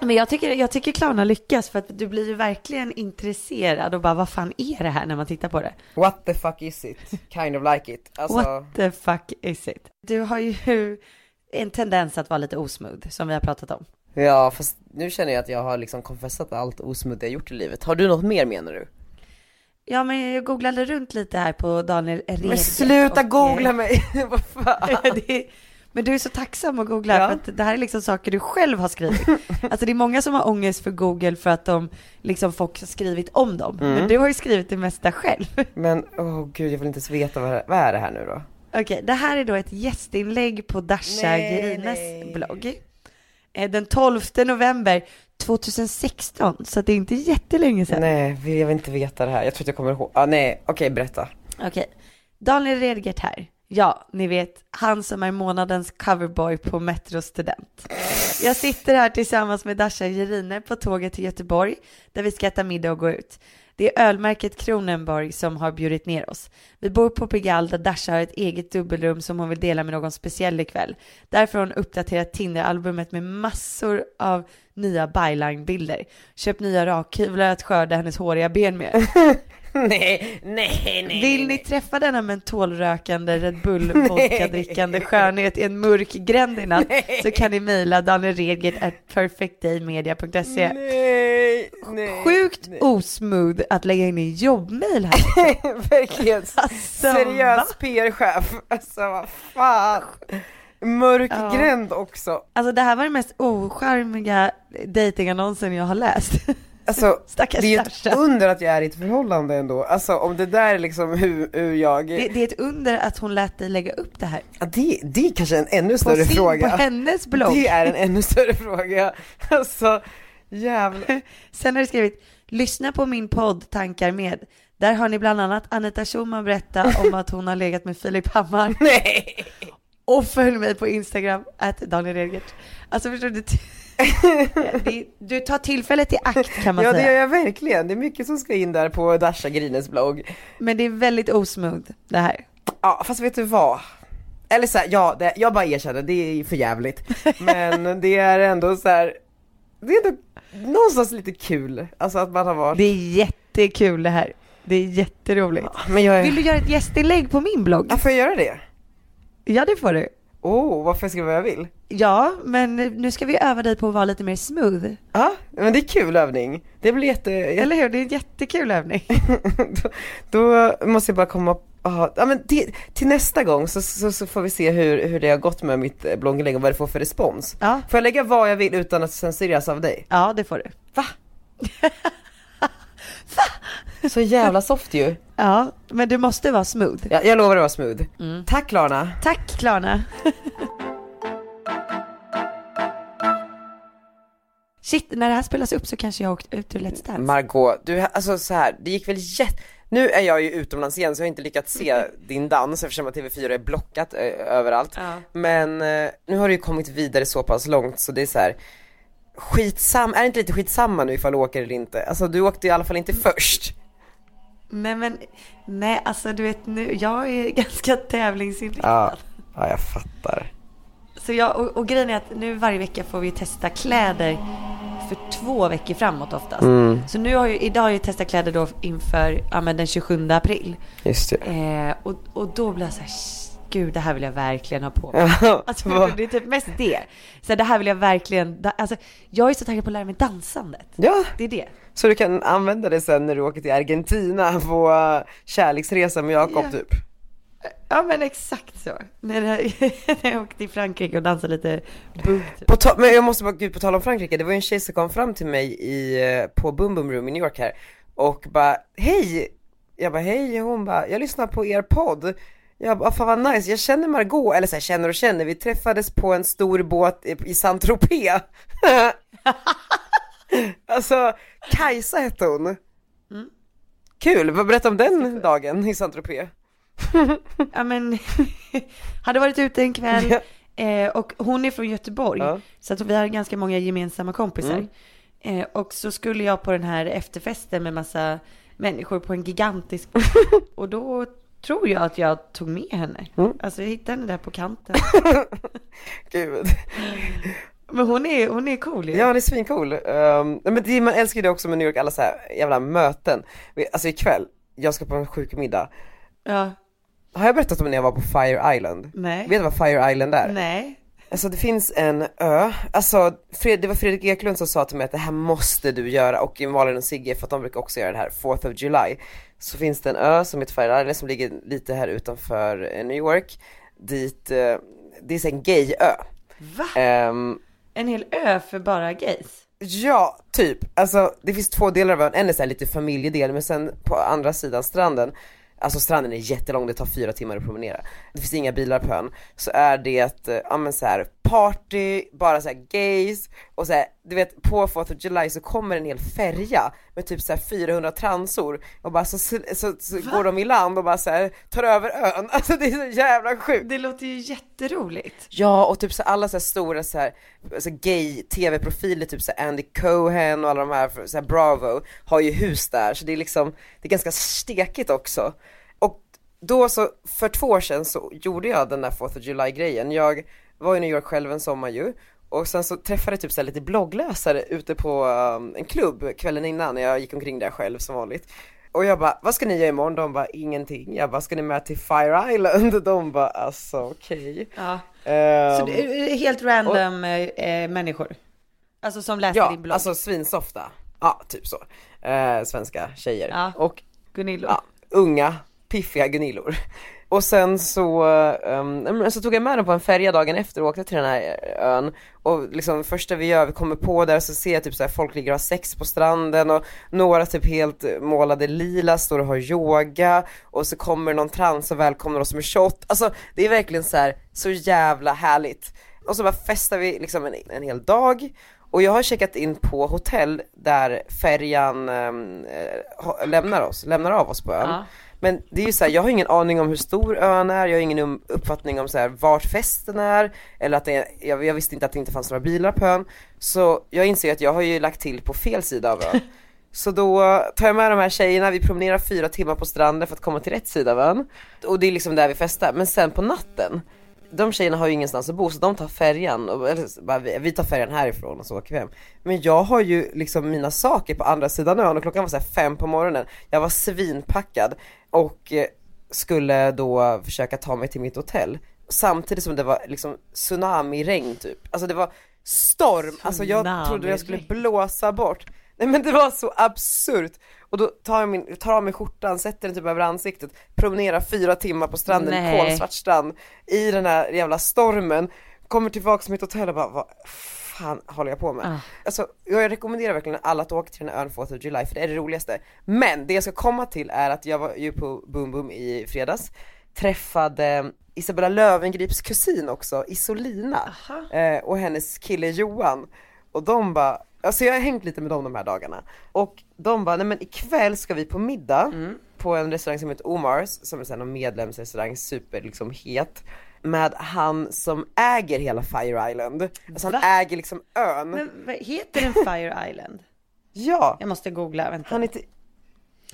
Men jag tycker, jag tycker Klarna lyckas för att du blir ju verkligen intresserad och bara vad fan är det här när man tittar på det? What the fuck is it? Kind of like it. Alltså, What the fuck is it? Du har ju *laughs* en tendens att vara lite osmooth som vi har pratat om. ja fast nu känner jag att jag har liksom konfessat allt osmooth jag gjort i livet. Har du något mer menar du? Ja men jag googlade runt lite här på Daniel Redgert. Men sluta och, googla mig! *laughs* Vad fan? *laughs* det, men du är så tacksam att googla Ja. för att det här är liksom saker du själv har skrivit. *laughs* Alltså det är många som har ångest för Google för att de liksom folk har skrivit om dem. Mm. Men du har ju skrivit det mesta själv. *laughs* Men åh gud jag vill inte ens veta vad, vad är det här nu då? Okej, det här är då ett gästinlägg på Dasha Gerines blogg. Eh, Den 12 november 2016, så det är inte jättelänge sedan. Nej, jag vill inte veta det här. Jag tror att jag kommer ihåg. Ah, nej, okej berätta. Okej, Daniel Redgert här. Ja, ni vet, han som är månadens coverboy på Metro Student. Jag sitter här tillsammans med Dasha Gerine på tåget till Göteborg, där vi ska äta middag och gå ut. Det är ölmärket Kronenborg som har bjudit ner oss. Vi bor på Pigalle där Dasha har ett eget dubbelrum som hon vill dela med någon speciell ikväll. Därför har hon uppdaterat Tinder-albumet med massor av nya byline-bilder. Köpt nya rakhyvlar att skörda hennes håriga ben med. *laughs* *laughs* nej, nej, nej. Vill ni träffa denna mentolrökande Red Bull vodka-drickande skönhet i en mörk gränd i natt så kan ni mejla danielredgert at perfectdaymedia.se. Nej, nej. Sjukt nej. osmooth att lägga in en jobbmail här. *laughs* Verkligen. Alltså? Seriös PR-chef. Alltså vad fan. Mörk Ja. gränd också. Alltså det här var den mest ocharmiga datingannonsen jag har läst. *laughs* Alltså, *laughs* Stackars det är ju ett Dasha. under att jag är i ett förhållande ändå. Alltså om det där är liksom hur, hur jag... Det, det är ett under att hon lät dig lägga upp det här. Ja, det, det är kanske en ännu större sin, fråga. på hennes blogg. Det är en ännu större fråga. *laughs* Alltså, jävlar. *laughs* Sen har du skrivit, lyssna på min podd Tankar med. Där har ni bland annat Anita Schumann berätta om att hon har legat med Filip Hammar. Nej! Och följ mig på Instagram, att Daniel Redgert. Alltså förstår du? *laughs* Det- Du tar tillfället i akt kan man Ja det säga. gör jag verkligen. Det är mycket som ska in där på Dasha Grines blogg. Men det är väldigt osmooth det här. Ja fast vet du vad? Eller så här, ja, det, jag bara erkänner, det är för jävligt. Men *laughs* det är ändå så här. det är ändå någonstans lite kul. Alltså att man har varit... Det är jättekul det här. Det är jätteroligt. Men jag är... Vill du göra ett gästinlägg på min blogg? Ja, får jag göra det? Ja, det får du. Oh, varför ska jag vad jag vill? Ja, men nu ska vi öva dig på att vara lite mer smooth. Ja, men det är kul övning. Det blir jätte... Eller hur? Det är en jättekul övning. *laughs* då, då måste jag bara komma aha, ja, men till, till nästa gång så, så, så får vi se hur, hur det har gått med mitt eh, blogginlägg och vad det får för respons. Ja, Får jag lägga vad jag vill utan att censureras av dig? ja det får du. Va? *laughs* Så jävla soft ju. *laughs* Ja, men du måste vara smooth. Ja, jag lovar att vara smooth. Tack Klarna. Tack Klarna. *laughs* Shit, när det här spelas upp så kanske jag har åkt ut ur Let's Dance. Margot, du, alltså så här, det gick väl jätte... Nu är jag ju utomlands igen så jag har inte lyckats se *laughs* din dans eftersom att TV4 är blockat ö- överallt. Ja. Men eh, nu har du ju kommit vidare så pass långt så det är så här. skitsam, är det inte lite skitsamma nu ifall du åker eller inte? Alltså du åkte i alla fall inte först. Nej men, nej alltså du vet nu, jag är *laughs* ganska tävlingsinriktad. Ja, ja jag fattar. Så jag, och, och grejen är att nu varje vecka får vi testa kläder för två veckor framåt oftast. Mm. Så nu har jag, idag har jag testat kläder då inför ja, men den 27 april. Just det. Eh, och, och då blir jag så här, gud det här vill jag verkligen ha på mig. Alltså, *laughs* det är typ mest det. Så det här vill jag verkligen, alltså jag är så taggad på att lära mig dansandet. ja, Det är det. så du kan använda det sen när du åker till Argentina på kärleksresa med Jakob Ja. typ. Ja men exakt så. När jag, *laughs* när jag åkte till Frankrike och dansade lite bugg typ. Men jag måste bara, gud på tal om Frankrike, det var ju en tjej som kom fram till mig i, eh, på Boom Boom Room i New York här och bara hej! Jag bara hej, och hon bara jag lyssnar på er podd jag bara, fan vad nice, jag känner Margot, eller så här, känner och känner, vi träffades på en stor båt i, Saint-Tropez. *laughs* Alltså, Kajsa hette hon. Kul, vad berätta om den dagen i Saint-Tropez. *laughs* Ja men, *laughs* hade varit ute en kväll eh, och hon är från Göteborg. Ja. Så att vi har ganska många gemensamma kompisar. Mm. Eh, och så skulle jag på den här efterfesten med massa människor på en gigantisk och då tror jag att jag tog med henne. Mm. Alltså jag hittade henne där på kanten. *laughs* Gud Men hon är, hon är cool ju. Ja, det är svincool. Um, men det, man älskar ju det också med New York, alla så här jävla möten. Alltså ikväll, jag ska på en sjuk middag. Ja. Har jag berättat om när jag var på Fire Island? Nej. Vet du vad Fire Island är? Nej. Alltså det finns en ö, alltså Fred, det var Fredrik Eklund som sa till mig att det här måste du göra och Malin och Sigge för att de brukar också göra det här, 4th of July. Så finns det en ö som heter Fire Island som ligger lite här utanför eh, New York, dit, eh, det är en gay-ö. Va? Ehm, En hel ö för bara gays? Ja, typ. Alltså det finns två delar av ön, en är så lite familjedel men sen på andra sidan stranden, alltså stranden är jättelång, det tar fyra timmar att promenera. Det finns inga bilar på ön. Så är det, eh, ja men så här party, bara så här gays och så här, du vet på 4th of July så kommer en hel färja med typ så här 400 transor och bara så, så, så, så går de i land och bara så här tar över ön. *laughs* Alltså det är så jävla sjukt. Det låter ju jätteroligt. Ja och typ så alla så här stora så här, så gay tv-profiler, typ så här Andy Cohen och alla de här, så här Bravo, har ju hus där så det är liksom, det är ganska stekigt också. Och då så, för två år sedan så gjorde jag den där 4th of July grejen, jag var i New York själv en sommar ju och sen så träffade jag typ så lite bloggläsare ute på um, en klubb kvällen innan när jag gick omkring där själv som vanligt. Och jag bara, vad ska ni göra imorgon? De bara, ingenting. Jag bara, ska ni med till Fire Island? *laughs* De bara, alltså okej. Ja. Ehm, Så det är helt random eh, eh, människor? Alltså som läser ja, din blogg? alltså svinsofta. Ja, typ så. Eh, svenska tjejer. Ja. Och Gunillo? ja, unga, piffiga Gunillor. Och sen så, um, så tog jag med dem på en färja dagen efter och åkte till den här eh, ön och liksom första vi gör, vi kommer på där så ser jag typ så här, folk ligger och har sex på stranden och några typ helt målade lila står och har yoga och så kommer någon trans och välkomnar oss med shot, alltså det är verkligen så här, så jävla härligt. Och så bara festar vi liksom en, en hel dag och jag har checkat in på hotell där färjan um, lämnar oss, lämnar av oss på ön. Ja. Men det är ju så här, jag har ingen aning om hur stor ön är, jag har ingen um- uppfattning om så här, vart festen är, eller att det jag, jag visste inte att det inte fanns några bilar på ön. Så jag inser att jag har ju lagt till på fel sida av ön. *laughs* Så då tar jag med de här tjejerna, vi promenerar fyra timmar på stranden för att komma till rätt sida av ön. Och det är liksom där vi festar, men sen på natten, de tjejerna har ju ingenstans att bo så de tar färjan, och, eller bara, vi, tar färjan härifrån och så åker vi hem. Men jag har ju liksom mina saker på andra sidan ön och klockan var så här fem på morgonen. Jag var svinpackad och eh, skulle då försöka ta mig till mitt hotell. Samtidigt som det var liksom tsunami-regn typ. Alltså det var storm, alltså jag trodde jag skulle blåsa bort. Nej men det var så absurt. Och då tar jag, min, tar av mig skjortan, sätter den typ över ansiktet, promenerar fyra timmar på stranden, Nej. kolsvart strand, i den här jävla stormen, kommer tillbaka till mitt hotell och bara vad fan håller jag på med? Ah. Alltså jag rekommenderar verkligen alla att åka till den här ön 4th of July för det är det roligaste. Men det jag ska komma till är att jag var ju på Boom Boom i fredags, träffade Isabella Lövengrips kusin också, Isolina, eh, och hennes kille Johan. Och de bara, alltså jag har hängt lite med dem de här dagarna. Och de bara, nej men ikväll ska vi på middag på en restaurang som heter Omars, som är någon medlemsrestaurang, super liksom het. Med han som äger hela Fire Island. Alltså han Va? äger liksom ön. Men vad heter den Fire Island? *laughs* Ja! Jag måste googla, vänta. Han, heter,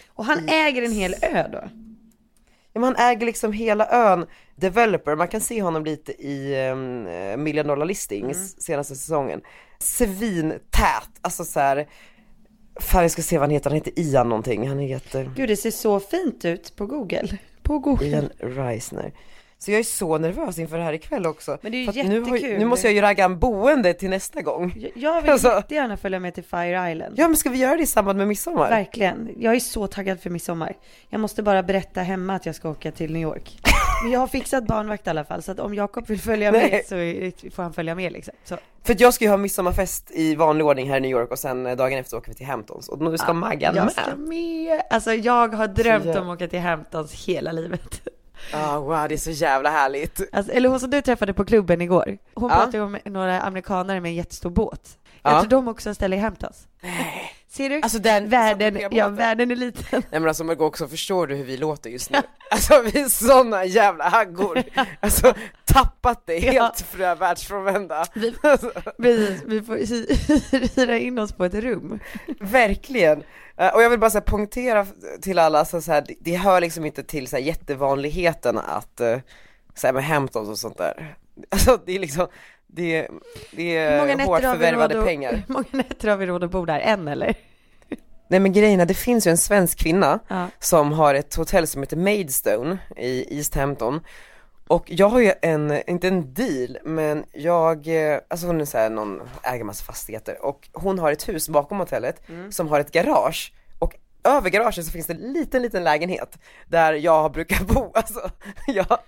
Och han äger en hel ö då? ja, men han äger liksom hela ön. Developer, man kan se honom lite i um, Million Dollar Listings senaste säsongen. Svintät, alltså så här. Fan jag ska se vad han heter, han heter Ian någonting. Han heter Gud, det ser så fint ut på Google. På Google. Ian Reisner. Så jag är så nervös inför det här ikväll också. Men det är ju att nu, har, jättekul. nu måste jag ju ragga en boende till nästa gång. Jag- Jag vill Alltså- jättegärna följa med till Fire Island. Ja men ska vi göra det i samband med midsommar? Verkligen. Jag är så taggad för midsommar. Jag måste bara berätta hemma att jag ska åka till New York. *laughs* Men jag har fixat barnvakt i alla fall, så att om Jakob vill följa med Nej. så får han följa med liksom. Så. För jag ska ju ha midsommarfest i vanlig ordning här i New York och sen eh, dagen efter åker vi till Hamptons och nu ska Maggan jag med. ska med. Alltså jag har drömt om att åka till Hamptons hela livet. Ah, wow det är så jävla härligt. Alltså, eller hon som du träffade på klubben igår. Hon Ja. pratade om några amerikanare med en jättestor båt. Jag Ja. tror de också har ställe i Hamptons. Ser du? Alltså den världen, ja världen är liten. Nej men alltså Margot också, förstår du hur vi låter just nu? *laughs* Alltså vi är såna jävla haggor. *laughs* Alltså tappat det Ja. helt frö världsfrånvända. Vi- *laughs* Alltså, Precis, vi får hy- hyra in oss på ett rum. verkligen. Eh, Och jag vill bara så här poängtera till alla, alltså, så här, det- det hör liksom inte till så här, jättevanligheten att uh, så här, med Hamptons och sånt där. Alltså det är liksom, det, det Hur många är nätter hårt förvärvade att- pengar. Hur många nätter har vi råd att bo där? En eller? Nej men grejen är, det finns ju en svensk kvinna Ja. som har ett hotell som heter Maidstone i East Hampton och jag har ju en, inte en deal, men jag, eh, alltså hon är så här någon, äger massa fastigheter och hon har ett hus bakom hotellet som har ett garage och över garaget så finns det en liten, liten lägenhet där jag brukar bo, *laughs* alltså jag,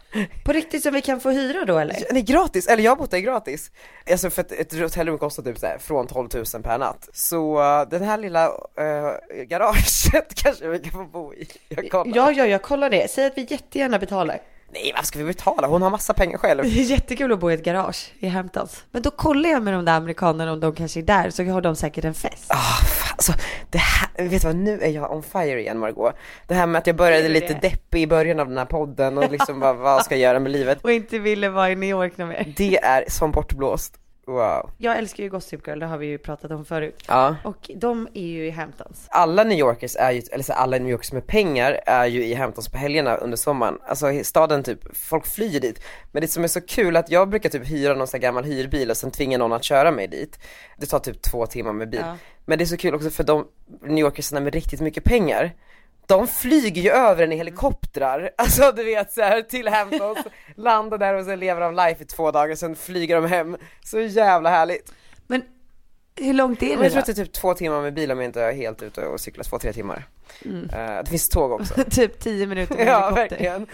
På riktigt som vi kan få hyra då eller? nej gratis, eller jag har bott där gratis. Alltså för att ett hotellrum kostar typ så här, från 12 000 per natt. Så uh, den här lilla uh, garaget *laughs* kanske vi kan få bo i. Jag kollar. Ja, ja, jag kollar det. Säg att vi jättegärna betalar. Nej vad ska vi betala? Hon har massa pengar själv. Det är jättekul att bo i ett garage i Hamptons. Men då kollar jag med de där amerikanerna om de kanske är där, så har de säkert en fest. Ah, fan, alltså, det här, vet du vad, nu är jag on fire igen Margot. Det här med att jag började lite deppig i början av den här podden och liksom vad, vad ska jag göra med livet? *laughs* Och inte ville vara i New York någon mer. Det är som bortblåst. Wow. Jag älskar ju Gossip Girl, det har vi ju pratat om förut. Ja. Och de är ju i Hamptons. alla New Yorkers är ju, eller så alla New Yorkers med pengar är ju i Hamptons på helgerna under sommaren. Alltså staden typ, folk flyr dit. Men det som är så kul att jag brukar typ hyra någon sån här gammal hyrbil och sen tvinga någon att köra mig dit. Det tar typ två timmar med bil. Ja. Men det är så kul också för de New Yorkersna med riktigt mycket pengar de flyger ju över en i helikoptrar, *laughs* alltså du vet så här till Hamptons, landar där och sen lever de life i två dagar, sen flyger de hem. Så jävla härligt. Men hur långt är Men det jag tror att det är typ två timmar med bil om jag inte är helt ute och cyklar, två, tre timmar. Mm. Eh, det finns tåg också. *laughs* typ 10 minuter med ja, helikopter. verkligen.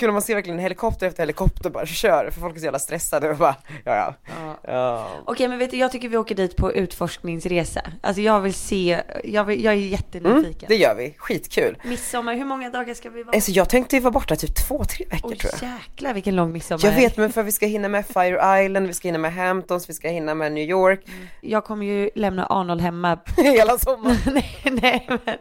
Så om man ser verkligen helikopter efter helikopter bara kör, för folk är så jävla stressade och bara, ja ja. Ja. ja. Okej men vet du, jag tycker vi åker dit på utforskningsresa. Alltså jag vill se, jag, vill, jag är Mm, jättenyfiken. det gör vi, skitkul. Midsommar, hur många dagar ska vi vara? Alltså jag tänkte ju vara borta typ två, tre veckor Oj tror jag. jäklar vilken lång midsommar. Jag vet men för vi ska hinna med Fire Island, vi ska hinna med Hamptons, vi ska hinna med New York, Jag kommer ju lämna Arnold hemma. *laughs* hela sommaren. *laughs* nej, nej, men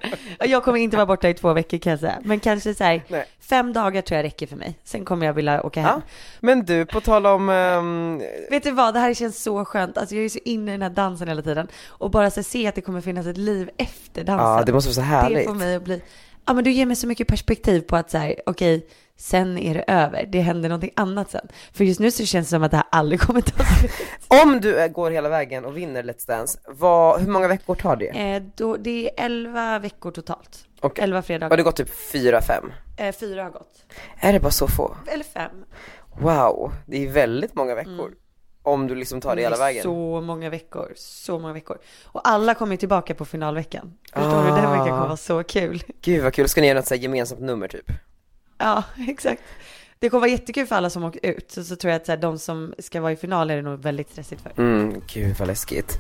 jag kommer inte vara borta i två veckor kan jag säga. Men kanske så här, fem dagar tror jag räcker för mig. Sen kommer jag vilja åka hem. Ja. Men du, på tal om, ehm, Vet du vad, det här känns så skönt. Alltså jag är så inne i den här dansen hela tiden. Och bara så se att det kommer finnas ett liv efter dansen. ja det måste vara så det härligt. får mig att bli, ja men du ger mig så mycket perspektiv på att så här, okej, sen är det över. Det händer någonting annat sen. För just nu så känns det som att det här aldrig kommer ta slut. *laughs* Om du går hela vägen och vinner Let's Dance, vad, hur många veckor tar det? Eh, då, det är 11 veckor totalt. Och 11 har fredagar. det gått typ fyra, fem? Eh, fyra har gått. Är det bara så få? Eller fem. Wow, det är väldigt många veckor. Om du liksom tar det hela vägen. Så många veckor, så många veckor. Och alla kommer ju tillbaka på finalveckan. Förstår du? Ah. Den veckan kommer vara så kul. Gud vad kul, ska ni göra något så gemensamt nummer typ? Ja, *laughs* exakt. Det kommer vara jättekul för alla som åker ut. Så, så tror jag att så här, de som ska vara i final är det nog väldigt stressigt för. Mm, gud vad läskigt.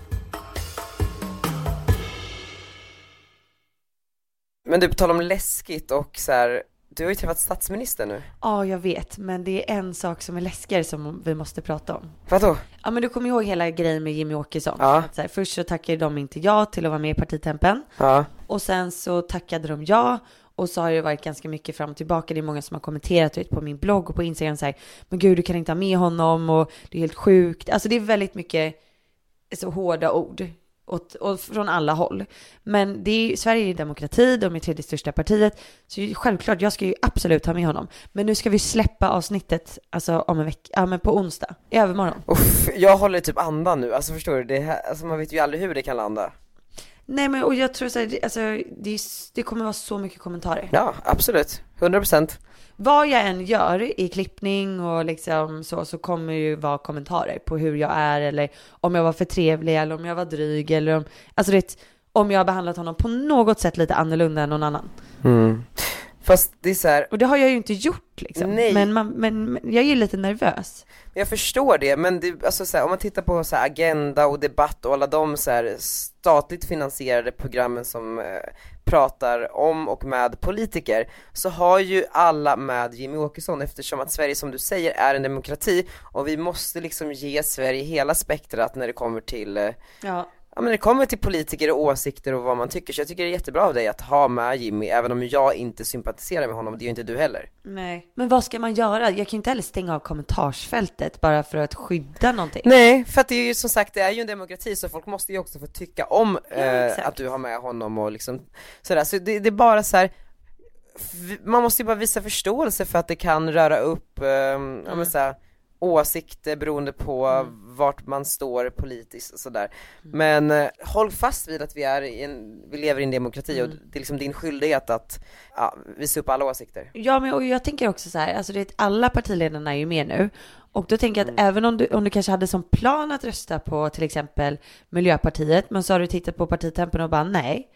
Men du, på tal om läskigt och så här, du har ju träffat statsministern nu. Ja, jag vet. Men det är en sak som är läskigare som vi måste prata om. Vadå? Ja, men du kommer ihåg hela grejen med Jimmy Åkesson? Ja. Att så här, först så tackade de inte ja till att vara med i partitempen. Ja. Och sen så tackade de ja. Och så har det varit ganska mycket fram och tillbaka. Det är många som har kommenterat vet, på min blogg och på Instagram så här, men gud du kan inte ha med honom och det är helt sjukt. Alltså det är väldigt mycket så hårda ord. Och, och från alla håll. Men det är, Sverige är demokrati, de är tredje största partiet. Så självklart, jag ska ju absolut ha med honom. Men nu ska vi släppa avsnittet, alltså om en vecka, ja men på onsdag, i övermorgon. Uff, jag håller typ andan nu, alltså förstår du? Det här, alltså man vet ju aldrig hur det kan landa. Nej men och jag tror så här, det- alltså det, det kommer vara så mycket kommentarer. Ja, absolut. 100%. Vad jag än gör i klippning och liksom så, så kommer det ju vara kommentarer på hur jag är eller om jag var för trevlig eller om jag var dryg eller om, alltså det, om jag har behandlat honom på något sätt lite annorlunda än någon annan. Mm. Fast det är så här, Och det har jag ju inte gjort liksom. Nej. Men, man, men, men jag är lite nervös. jag förstår det, men det, alltså så här, om man tittar på så här, Agenda och Debatt och alla de så här, statligt finansierade programmen som eh, pratar om och med politiker, så har ju alla med Jimmy Åkesson eftersom att Sverige som du säger är en demokrati och vi måste liksom ge Sverige hela spektrat när det kommer till eh, Ja. Ja men det kommer till politiker och åsikter och vad man tycker, så jag tycker det är jättebra av dig att ha med Jimmy, även om jag inte sympatiserar med honom, det är ju inte du heller. Nej. Men vad ska man göra? Jag kan ju inte heller stänga av kommentarsfältet bara för att skydda någonting. Nej, för att det är ju som sagt, det är ju en demokrati så folk måste ju också få tycka om eh, exakt. att du har med honom och liksom sådär, så det, det är bara så här. man måste ju bara visa förståelse för att det kan röra upp, eh, ja men så här, åsikter beroende på vart man står politiskt och sådär. Men eh, håll fast vid att vi är i en, vi lever i en demokrati och det är liksom din skyldighet att ja, visa upp alla åsikter. Ja, men och jag tänker också så här, alltså det alla partiledarna är ju med nu. Och då tänker jag att även om du, om du kanske hade som plan att rösta på till exempel Miljöpartiet, men så har du tittat på partitempen och bara nej.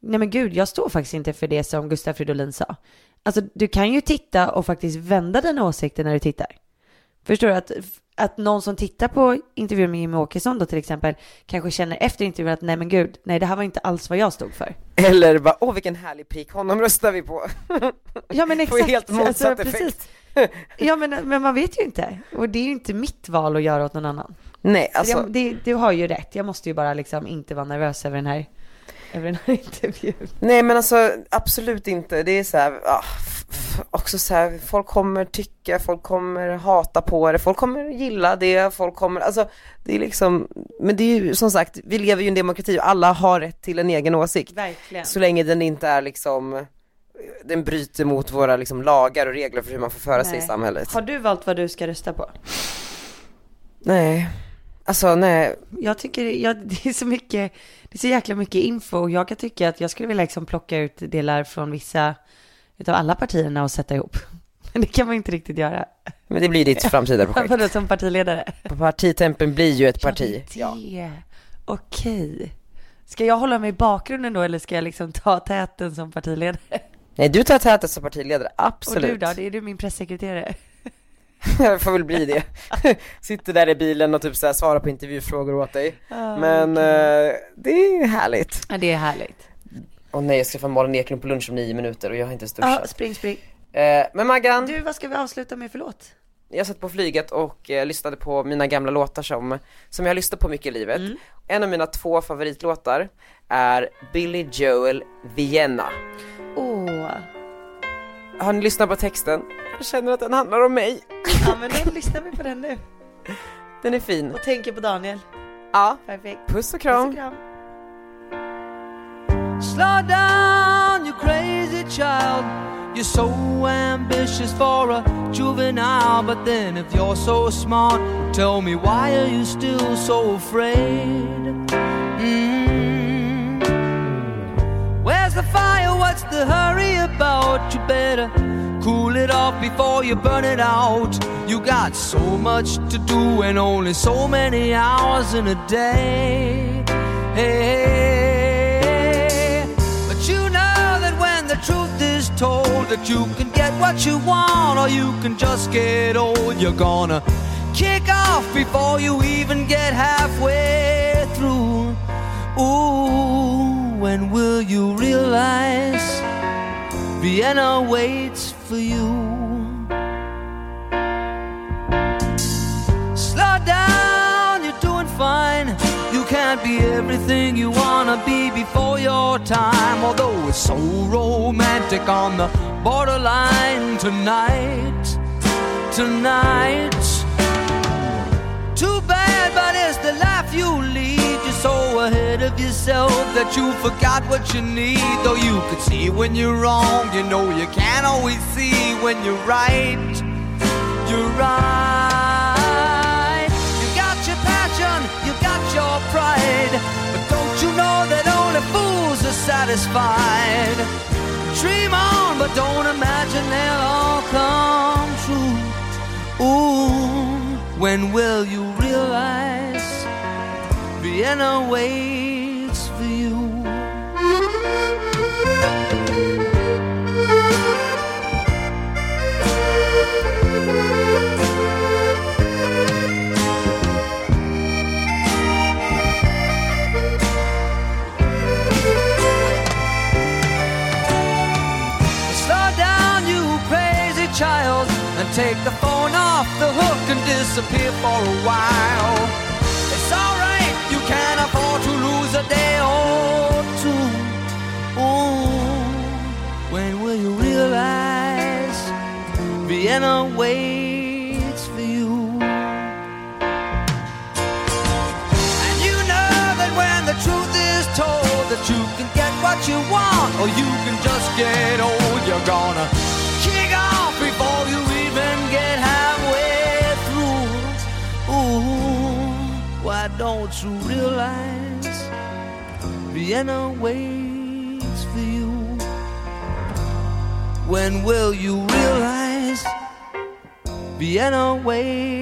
Nej men gud, jag står faktiskt inte för det som Gustaf Fridolin sa. Alltså du kan ju titta och faktiskt vända dina åsikter när du tittar. Förstår du? Att, att någon som tittar på intervjun med Jimmie Åkesson då till exempel kanske känner efter intervjun att nej men gud, nej det här var inte alls vad jag stod för. Eller bara, åh vilken härlig pik, honom röstar vi på. *laughs* Ja men Får exakt. ju helt motsatt Alltså, effekt. Ja men, men man vet ju inte. Och det är ju inte mitt val att göra åt någon annan. Nej, Alltså... alltså, Det, du har ju rätt. Jag måste ju bara liksom inte vara nervös över den här, *laughs* över den här intervjun. nej men alltså absolut inte, det är så här, f- också så här, folk kommer tycka, folk kommer hata på det, folk kommer gilla det, folk kommer, alltså det är liksom, men det är ju som sagt, vi lever ju i en demokrati och alla har rätt till en egen åsikt. Verkligen. Så länge den inte är liksom, den bryter mot våra liksom lagar och regler för hur man får föra sig i Nej. samhället. Har du valt vad du ska rösta på? Nej, alltså nej, Jag tycker ja, *laughs* det är så mycket, det är så jäkla mycket info och jag kan tycka att jag skulle vilja liksom plocka ut delar från vissa utav alla partierna och sätta ihop. *laughs* Men det kan man inte riktigt göra. men det blir ditt framtida *laughs* projekt. Vadå som partiledare? Partitempen blir ju ett parti. Ja, det. Okej. Ska jag hålla mig i bakgrunden då eller ska jag liksom ta täten som partiledare? Nej du tar täten som partiledare, absolut. Och du då? Det är du min pressekreterare? *laughs* Jag får väl bli det. *laughs* Sitter där i bilen och typ så här svarar på intervjufrågor åt dig. Men eh, det är härligt. Ja, det är härligt. Och nej, jag ska få Malin Eklund på lunch om nio minuter och jag har inte ens Ja, duschat. spring, spring. Eh, men Maggan, Du, vad ska vi avsluta med för låt? jag satt på flyget och eh, lyssnade på mina gamla låtar som, som jag har lyssnat på mycket i livet. Mm. En av mina två favoritlåtar är Billy Joel Vienna. Åh. Har ni lyssnat på texten? Jag känner att den handlar om mig. Ja, men då lyssnar vi på den nu. Den är fin. Och tänker på Daniel. Ja, Perfekt. puss och Puss kram. och kram. Slow down, you crazy child. You're so ambitious for a juvenile, but then if you're so smart, tell me why are you still so afraid? What's the hurry about? You better cool it off before you burn it out. You got so much to do and only so many hours in a day. Hey, but you know that when the truth is told that you can get what you want or you can just get old, you're gonna kick off before you even get halfway through. Ooh, when will you realize Vienna waits for you? Slow down, you're doing fine. You can't be everything you wanna be before your time. Although it's so romantic on the borderline tonight, tonight. Too bad, but it's the life you lead. So ahead of yourself that you forgot what you need. Though you could see when you're wrong, you know you can't always see when you're right. You're right. You got your passion, you got your pride. But don't you know that only fools are satisfied? Dream on, but don't imagine they'll all come true. Ooh, when will you realize Vienna waits for you? Slow down, you crazy child, and take the phone off the hook and disappear for a while. It's alright, you can afford to lose a day or two. Ooh, when will you realize Vienna waits for you? And you know that when the truth is told that you can get what you want or you can don't realize Vienna waits for you? When will you realize Vienna waits